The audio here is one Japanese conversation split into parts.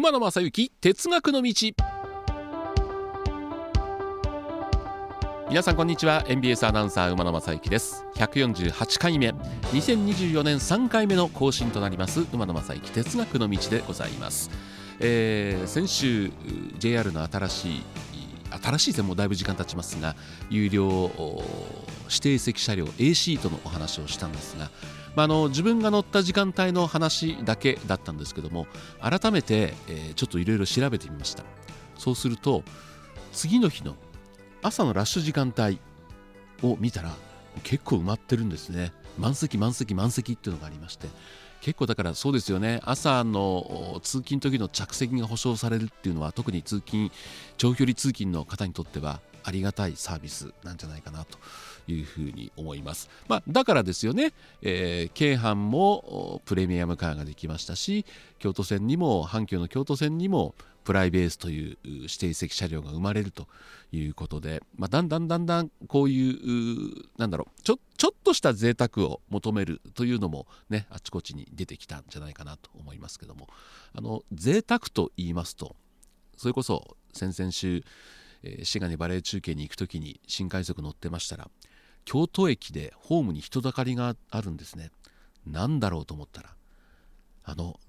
馬野正幸哲学の道。皆さんこんにちは。NBS アナウンサー馬野正幸です。148回目2024年3回目の更新となります馬野正幸哲学の道でございます、えー、先週 JR の新しい新しい線もだいぶ時間経ちますが有料指定席車両 A シートのお話をしたんですがまあ、あの自分が乗った時間帯の話だけだったんですけども改めて、え、ちょっといろいろ調べてみました。そうすると次の日の朝のラッシュ時間帯を見たら結構埋まってるんですね。満席満席満席っていうのがありまして結構だからそうですよね。朝の通勤時の着席が保証されるっていうのは特に通勤長距離通勤の方にとってはありがたいサービスなんじゃないかなと。いうふうに思います。まあ、だからですよね、えー、京阪もプレミアムカーができましたし京都線にも阪急の京都線にもプライベースという指定席車両が生まれるということで、まあ、だんだんだんだんこういうなんだろうちょちょっとした贅沢を求めるというのもねあちこちに出てきたんじゃないかなと思いますけどもあの贅沢と言いますとそれこそ先々週、えー、滋賀にバレエ中継に行く時に新快速乗ってましたら京都駅でホームに人だかりがあるんですね。何だろうと思ったらあの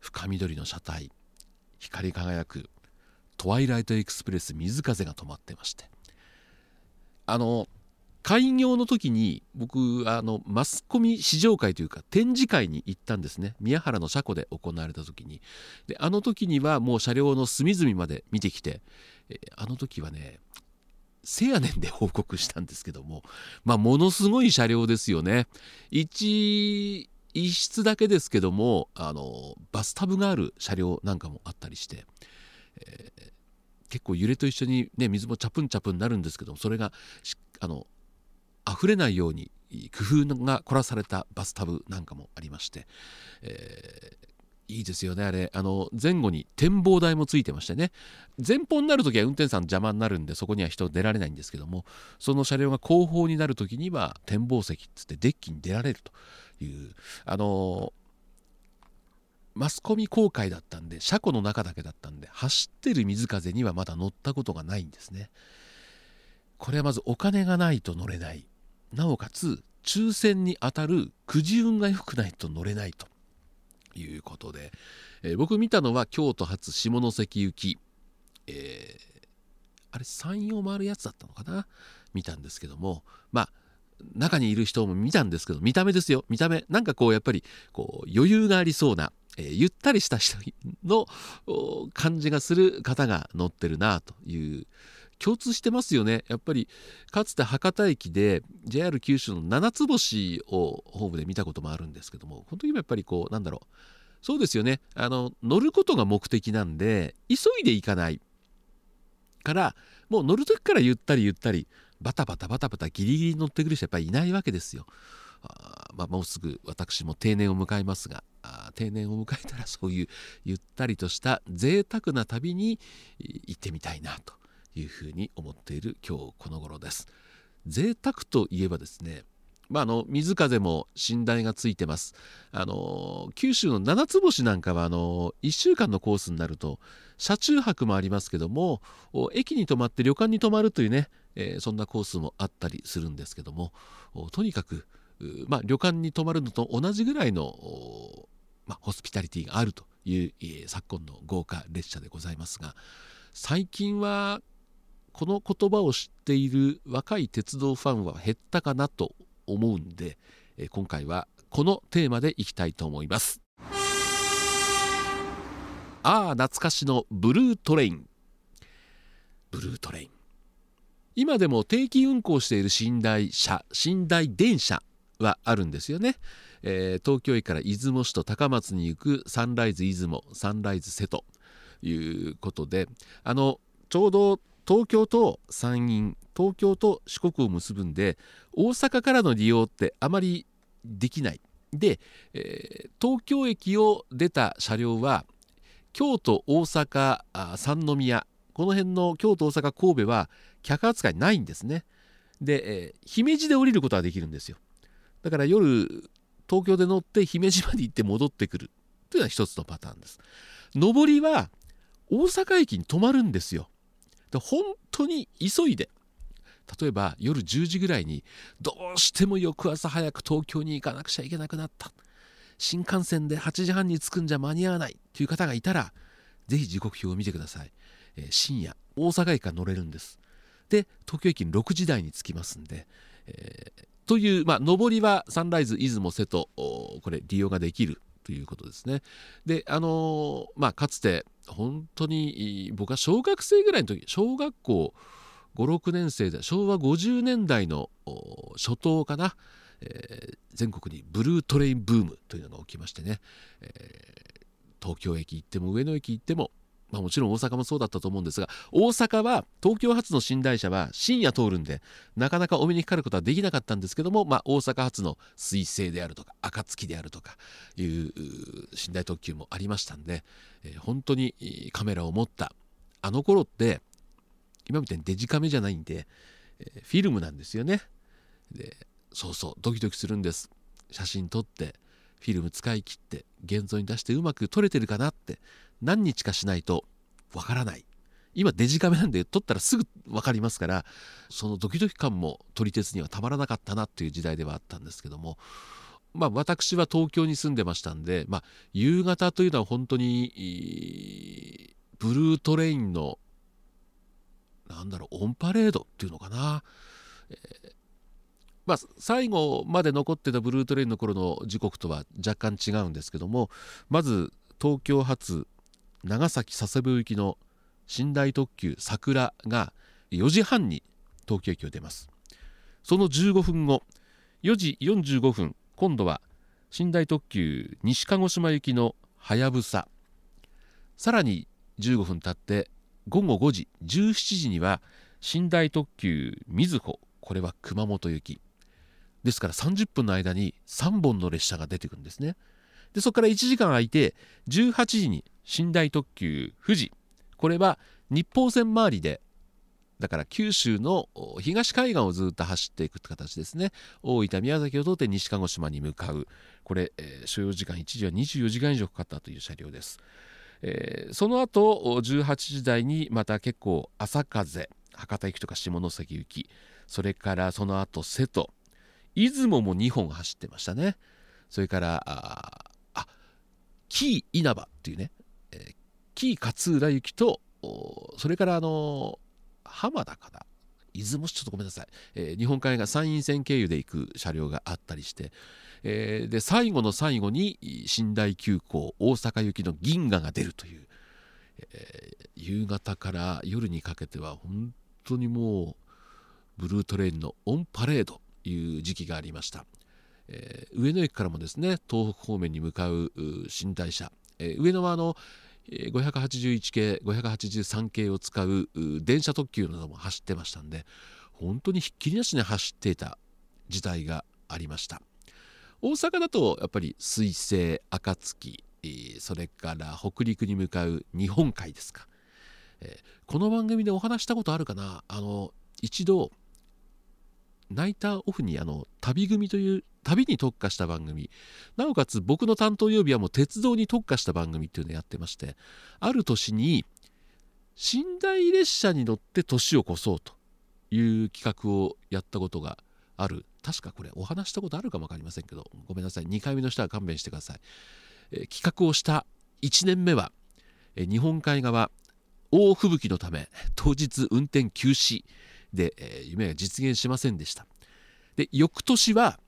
深緑の車体光り輝くトワイライトエクスプレス水風が止まってまして。あの開業の時に僕あのマスコミ試乗会というか展示会に行ったんですね。宮原の車庫で行われた時に。であの時にはもう車両の隅々まで見てきてあの時はねせやねんで報告したんですけども、まあ、ものすごい車両ですよね。一一室だけですけどもあのバスタブがある車両なんかもあったりして、えー、結構揺れと一緒に、ね、水もチャプンチャプンになるんですけどもそれがあの溢れないように工夫が凝らされたバスタブなんかもありまして、えー、いいですよねあれ。あの前後に展望台もついてましてね。前方になる時は運転手さん邪魔になるんでそこには人出られないんですけどもその車両が後方になる時には展望席っつってデッキに出られるというあのマスコミ公開だったんで車庫の中だけだったんで走ってる水風にはまだ乗ったことがないんですね。これはまずお金がないと乗れない。なおかつ抽選に当たるくじ運が良くないと乗れないと。いうことで、えー、僕見たのは京都発下関行き、えー、あれ山陽回るやつだったのかな？見たんですけども。まあ中にいる人も見たんですけど見た目ですよ。見た目。なんかこうやっぱりこう余裕がありそうな、えー、ゆったりした人の感じがする方が乗ってるなという共通してますよね。やっぱりかつて博多駅で JR 九州の七つ星をホームで見たこともあるんですけどもこの時もやっぱりこうなんだろう。そうですよね。あの乗ることが目的なんで急いで行かない。からもう乗る時からゆったりゆったりバタバタバタバタギリギリ乗ってくる人やっぱりいないわけですよ。あまあ、もうすぐ私も定年を迎えますがあ定年を迎えたらそういうゆったりとした贅沢な旅に行ってみたいなと。いうふうに思っている今日この頃です。贅沢といえばですねまあ、あの水風も寝台がついてます。あの九州の七つ星なんかはあの1週間のコースになると車中泊もありますけども駅に泊まって旅館に泊まるというね、えー、そんなコースもあったりするんですけどもとにかく、まあ、旅館に泊まるのと同じぐらいの、まあ、ホスピタリティがあるという、えー、昨今の豪華列車でございますが最近はこの言葉を知っている若い鉄道ファンは減ったかなと思うんで、え今回はこのテーマでいきたいと思います。ああ懐かしのブルートレイン。ブルートレイン。今でも定期運行している寝台車寝台電車はあるんですよね、えー、東京駅から出雲市と高松に行くサンライズ出雲サンライズ瀬戸いうことであのちょうど東京と山陰東京と四国を結ぶんで大阪からの利用ってあまりできない。で、えー、東京駅を出た車両は京都大阪三宮この辺の京都大阪神戸は客扱いないんですね。で、えー、姫路で降りることはできるんですよ。だから夜東京で乗って姫路まで行って戻ってくるというのは一つのパターンです。上りは大阪駅に止まるんですよ。で本当に急いで例えば夜10時ぐらいにどうしても翌朝早く東京に行かなくちゃいけなくなった。新幹線で8時半に着くんじゃ間に合わないという方がいたらぜひ時刻表を見てください、えー、深夜大阪駅から乗れるんです。で東京駅に6時台に着きますんで、えー、という、まあ、上りはサンライズ出雲瀬戸これ利用ができるということですね。であのー、まあかつて本当に僕は小学生ぐらいの時小学校56年生で昭和50年代の初頭かな、えー、全国にブルートレインブームというのが起きましてね、えー、東京駅行っても上野駅行ってもまあ、もちろん大阪もそうだったと思うんですが大阪は東京発の寝台車は深夜通るんでなかなかお目にかかることはできなかったんですけども、まあ、大阪発の彗星であるとか暁であるとかいう寝台特急もありましたんで、えー、本当にカメラを持ったあの頃って今みたいにデジカメじゃないんで、えー、フィルムなんですよね。でそうそうドキドキするんです。写真撮ってフィルム使い切って現像に出してうまく撮れてるかなって何日かしないとわからない。今デジカメなんで撮ったらすぐ分かりますからそのドキドキ感も撮り鉄にはたまらなかったなっていう時代ではあったんですけどもまあ私は東京に住んでましたんで、まあ、夕方というのは本当にブルートレインのなんだろうオンパレードっていうのかな、えー、まあ、最後まで残ってたブルートレインの頃の時刻とは若干違うんですけどもまず東京発長崎佐世保行きの寝台特急桜が4時半に東京駅を出ます。その15分後4時45分今度は寝台特急西鹿児島行きのはやぶさ。さらに15分経って午後5時17時には寝台特急みずほこれは熊本行き。ですから30分の間に3本の列車が出てくるんですね。でそこから1時間空いて18時に寝台特急富士。これは日報線周りでだから九州の東海岸をずっと走っていくって形ですね。大分宮崎を通って西鹿児島に向かう。これ、えー、所要時間一時は24時間以上かかったという車両です、えー、その後18時台にまた結構朝風博多行きとか下関行き。それからその後瀬戸。出雲も2本走ってましたね。それからああ紀伊稲葉っていうね紀伊勝浦行きとそれからあの浜田かな？出雲市ちょっとごめんなさい、えー、日本海が山陰線経由で行く車両があったりして、えー、で最後の最後に寝台急行大阪行きの銀河が出るという、えー、夕方から夜にかけては本当にもうブルートレインのオンパレードという時期がありました、え、上野駅からもですね東北方面に向かう寝台車、えー、上野はあの581系583系を使う電車特急なども走ってましたんで本当にひっきりなしに走っていた時代がありました。大阪だとやっぱり水星暁それから北陸に向かう日本海ですか、えー、この番組でお話したことあるかな？あの一度ナイターオフにあの旅組という旅に特化した番組。なおかつ僕の担当曜日はもう鉄道に特化した番組っていうのをやってましてある年に寝台列車に乗って年を越そうという企画をやったことがある。確かこれお話したことあるかも分かりませんけどごめんなさい。2回目の人は勘弁してください、え企画をした1年目は、え日本海側大吹雪のため当日運転休止で、え夢が実現しませんでした。で翌年は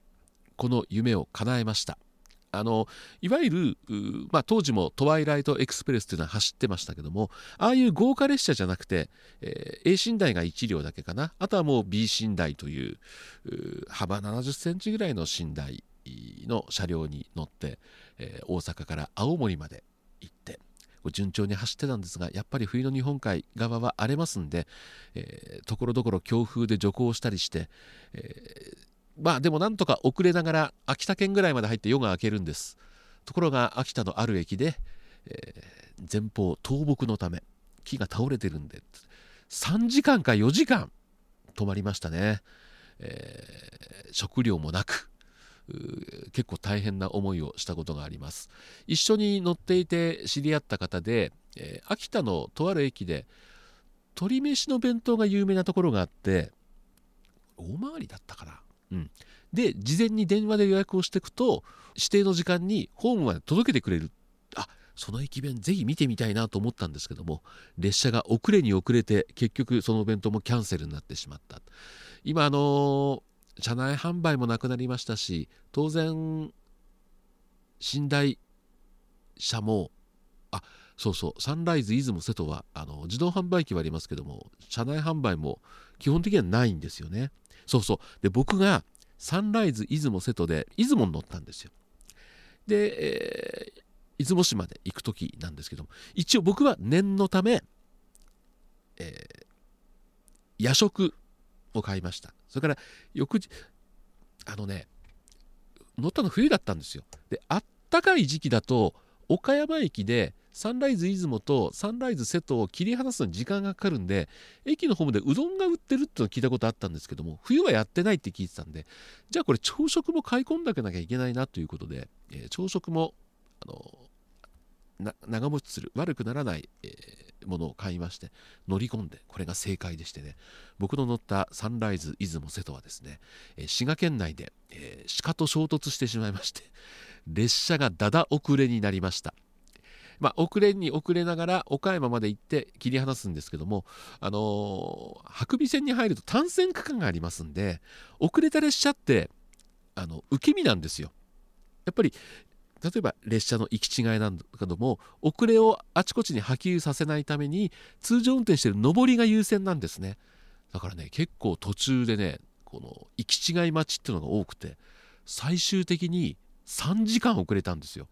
この夢を叶えました。あのいわゆる、まあ、当時もトワイライトエクスプレスというのは走ってましたけどもああいう豪華列車じゃなくて、えー、A 寝台が1両だけかな。あとはもう B 寝台という幅70センチぐらいの寝台の車両に乗って、えー、大阪から青森まで行って順調に走ってたんですがやっぱり冬の日本海側は荒れますんでところどころ強風で徐行したりして、えーまあでもなんとか遅れながら秋田県ぐらいまで入って夜が明けるんです。ところが秋田のある駅で、えー、前方倒木のため木が倒れてるんで3時間か4時間止まりましたね、えー、食料もなく結構大変な思いをしたことがあります。一緒に乗っていて知り合った方で、えー、秋田のとある駅で鶏飯の弁当が有名なところがあって大回りだったかな。うん。で事前に電話で予約をしていくと指定の時間にホームまで届けてくれる。あその駅弁ぜひ見てみたいなと思ったんですけども列車が遅れに遅れて結局そのお弁当もキャンセルになってしまった。今あのー、車内販売もなくなりましたし当然寝台車もあそうそうサンライズ出雲瀬戸はあの自動販売機はありますけども車内販売も基本的にはないんですよね。そうそう。で僕がサンライズ出雲瀬戸で出雲に乗ったんですよ。で、えー、出雲市まで行く時なんですけども一応僕は念のため、えー、夜食を買いました。それから翌日あのね乗ったの冬だったんですよ。であったかい時期だと岡山駅でサンライズ出雲とサンライズ瀬戸を切り離すのに時間がかかるんで駅のホームでうどんが売ってるっての聞いたことあったんですけども冬はやってないって聞いてたんでじゃあこれ朝食も買い込んだけなきゃいけないなということで、えー、朝食もあの長持ちする悪くならない、えー、ものを買いまして乗り込んでこれが正解でしてね僕の乗ったサンライズ出雲瀬戸はですね、えー、滋賀県内で、えー、鹿と衝突してしまいまして列車がだだ遅れになりました。まあ、遅れに遅れながら岡山まで行って切り離すんですけども、あのー、白尾線に入ると単線区間がありますんで遅れた列車ってあの受け身なんですよ。やっぱり例えば列車の行き違いなんだけども遅れをあちこちに波及させないために通常運転してる上りが優先なんですねだからね結構途中でねこの行き違い待ちっていうのが多くて最終的に3時間遅れたんですよ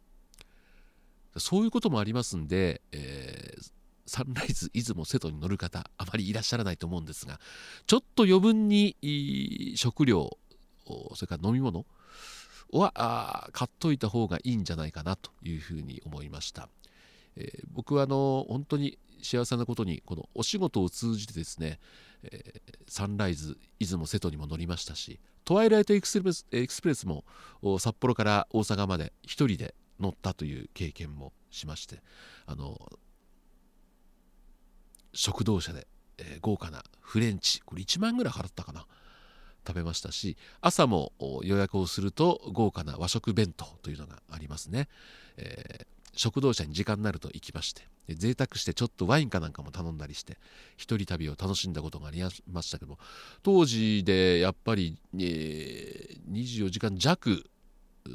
そういうこともありますんで、えー、サンライズ出雲瀬戸に乗る方あまりいらっしゃらないと思うんですがちょっと余分に食料それから飲み物は買っといた方がいいんじゃないかなというふうに思いました、えー、僕はあの本当に幸せなことにこのお仕事を通じてですね、えー、サンライズ出雲瀬戸にも乗りましたしトワイライトエクスプレスも札幌から大阪まで1人で乗ったという経験もしましてあの食堂車で、えー、豪華なフレンチこれ1万円ぐらい払ったかな食べましたし朝も予約をすると豪華な和食弁当というのがありますね、えー、食堂車に時間になると行きまして贅沢してちょっとワインかなんかも頼んだりして一人旅を楽しんだことがありましたけど当時でやっぱり、えー、24時間弱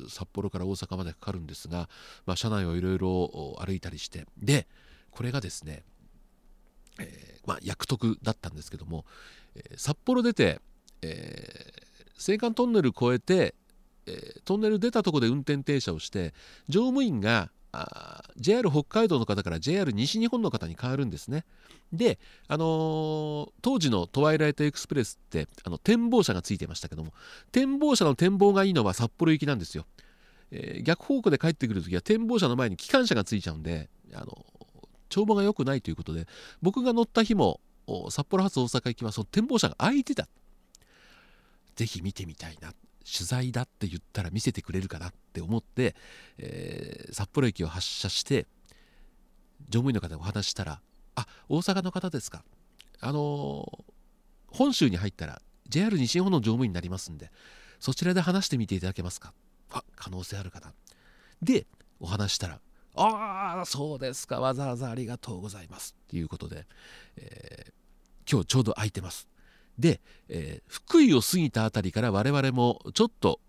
札幌から大阪までかかるんですが、まあ、車内をいろいろ歩いたりしてでこれがですね、えー、まあ、役得だったんですけども、え、札幌出て、えー、青函トンネル越えて、えトンネル出たとこで運転停車をして乗務員があ JR 北海道の方から JR 西日本の方に変わるんですね。で、あのー、当時のトワイライトエクスプレスってあの展望車がついてましたけども展望車の展望がいいのは札幌行きなんですよ。えー、逆方向で帰ってくるときは展望車の前に機関車がついちゃうんで、あの帳簿が良くないということで僕が乗った日も札幌発大阪行きはその展望車が空いてた。ぜひ見てみたいな取材だって言ったら見せてくれるかなって思って、えー、札幌駅を発車して乗務員の方にお話したら「あ大阪の方ですか。あのー、本州に入ったら JR 西日本の乗務員になりますんでそちらで話してみていただけますか。あ可能性あるかな。でお話したら「ああそうですか。わざわざありがとうございます」っていうことで、えー、今日ちょうど空いてます。で、えー、福井を過ぎた辺りから我々もちょっと、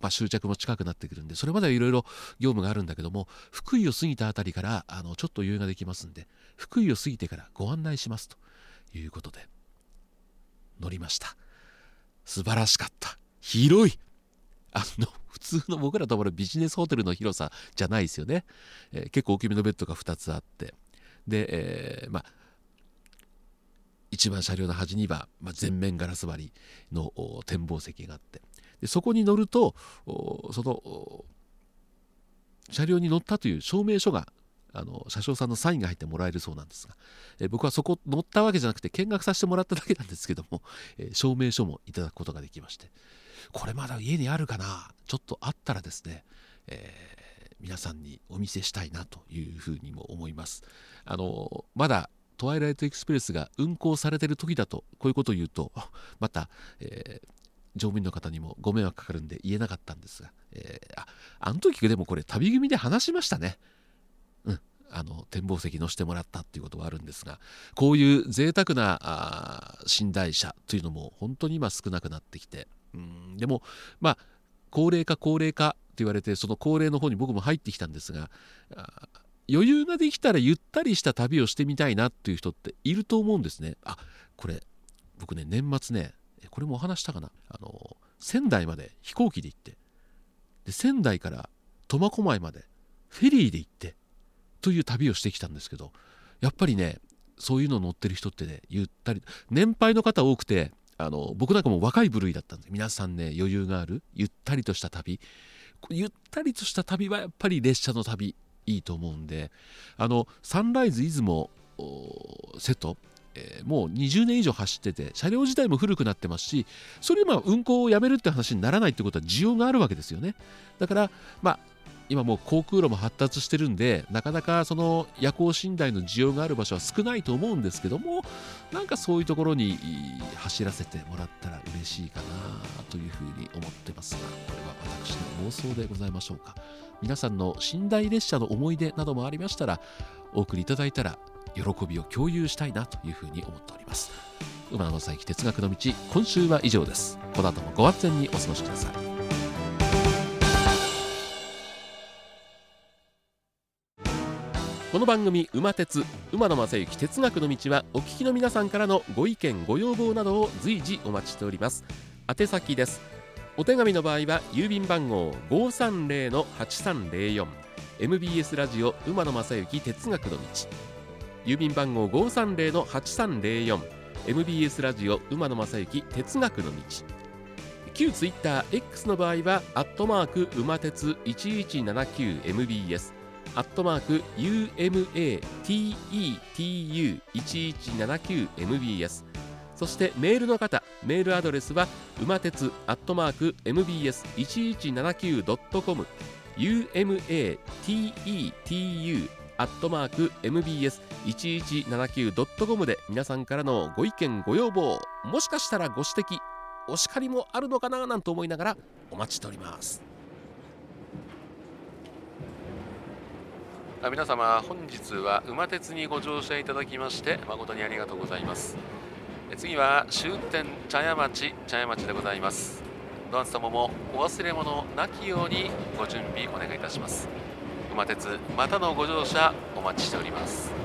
まあ、終着も近くなってくるんでそれまではいろいろ業務があるんだけども福井を過ぎた辺りからあのちょっと余裕ができますんで福井を過ぎてからご案内しますということで乗りました。素晴らしかった。広い。あの普通の僕らところビジネスホテルの広さじゃないですよね、えー、結構大きめのベッドが2つあって。で、えー、まあ一番車両の端には、まあ、全面ガラス張りの展望席があって。でそこに乗るとその車両に乗ったという証明書があの車掌さんのサインが入ってもらえるそうなんですが、え僕はそこ乗ったわけじゃなくて見学させてもらっただけなんですけども、え証明書もいただくことができまして。これまだ家にあるかな？ちょっとあったらですね、えー、皆さんにお見せしたいなというふうにも思います。あのまだトワイライトエクスプレスが運行されてる時だとこういうことを言うとまた、えー、乗務員の方にもご迷惑かかるんで言えなかったんですが、えー、ああの時でもこれ旅組で話しましたね。うんあの展望席乗せてもらったっていうことはあるんですがこういう贅沢なあ寝台車というのも本当に今少なくなってきてうんでもまあ高齢化高齢化って言われてその高齢の方に僕も入ってきたんですが余裕ができたらゆったりした旅をしてみたいなっていう人っていると思うんですね。あこれ僕ね年末ねこれもお話したかな？あの仙台まで飛行機で行って。で仙台から苫小牧までフェリーで行ってという旅をしてきたんですけどやっぱりねそういうの乗ってる人ってねゆったり年配の方多くてあの僕なんかも若い部類だったんで皆さんね余裕があるゆったりとした旅。ゆったりとした旅はやっぱり列車の旅。いいと思うんであのサンライズ出雲瀬戸えー、もう20年以上走ってて車両自体も古くなってますしそれ今運行をやめるって話にならないってことは需要があるわけですよね。だからまあ今もう航空路も発達してるんでなかなかその夜行寝台の需要がある場所は少ないと思うんですけどもなんかそういうところに走らせてもらったら嬉しいかなというふうに思ってますがこれは私の妄想でございましょうか。皆さんの寝台列車の思い出などもありましたらお送りいただいたら喜びを共有したいなというふうに思っております。馬野正幸哲学の道今週は以上です。この後もご安全にお過ごしください。この番組「馬鉄馬野正幸哲学の道」はお聞きの皆さんからのご意見ご要望などを随時お待ちしております。宛先です。お手紙の場合は郵便番号530-8304 MBS ラジオ馬野正幸哲学の道。郵便番号530-8304 MBS ラジオ馬野正幸哲学の道。旧ツイッター X の場合はアットマーク馬鉄 1179MBS アットマーク UMATETU1179MBS そしてメールの方メールアドレスは馬鉄アットマーク MBS1179.com UMATETU アットマーク MBS1179.com で皆さんからのご意見ご要望もしかしたらご指摘お叱りもあるのかななんて思いながらお待ちしております。皆様本日は馬鉄にご乗車いただきまして誠にありがとうございます。次は終点茶屋町茶屋町でございます。ドアン様もお忘れ物なきようにご準備お願いいたします。馬鉄またのご乗車お待ちしております。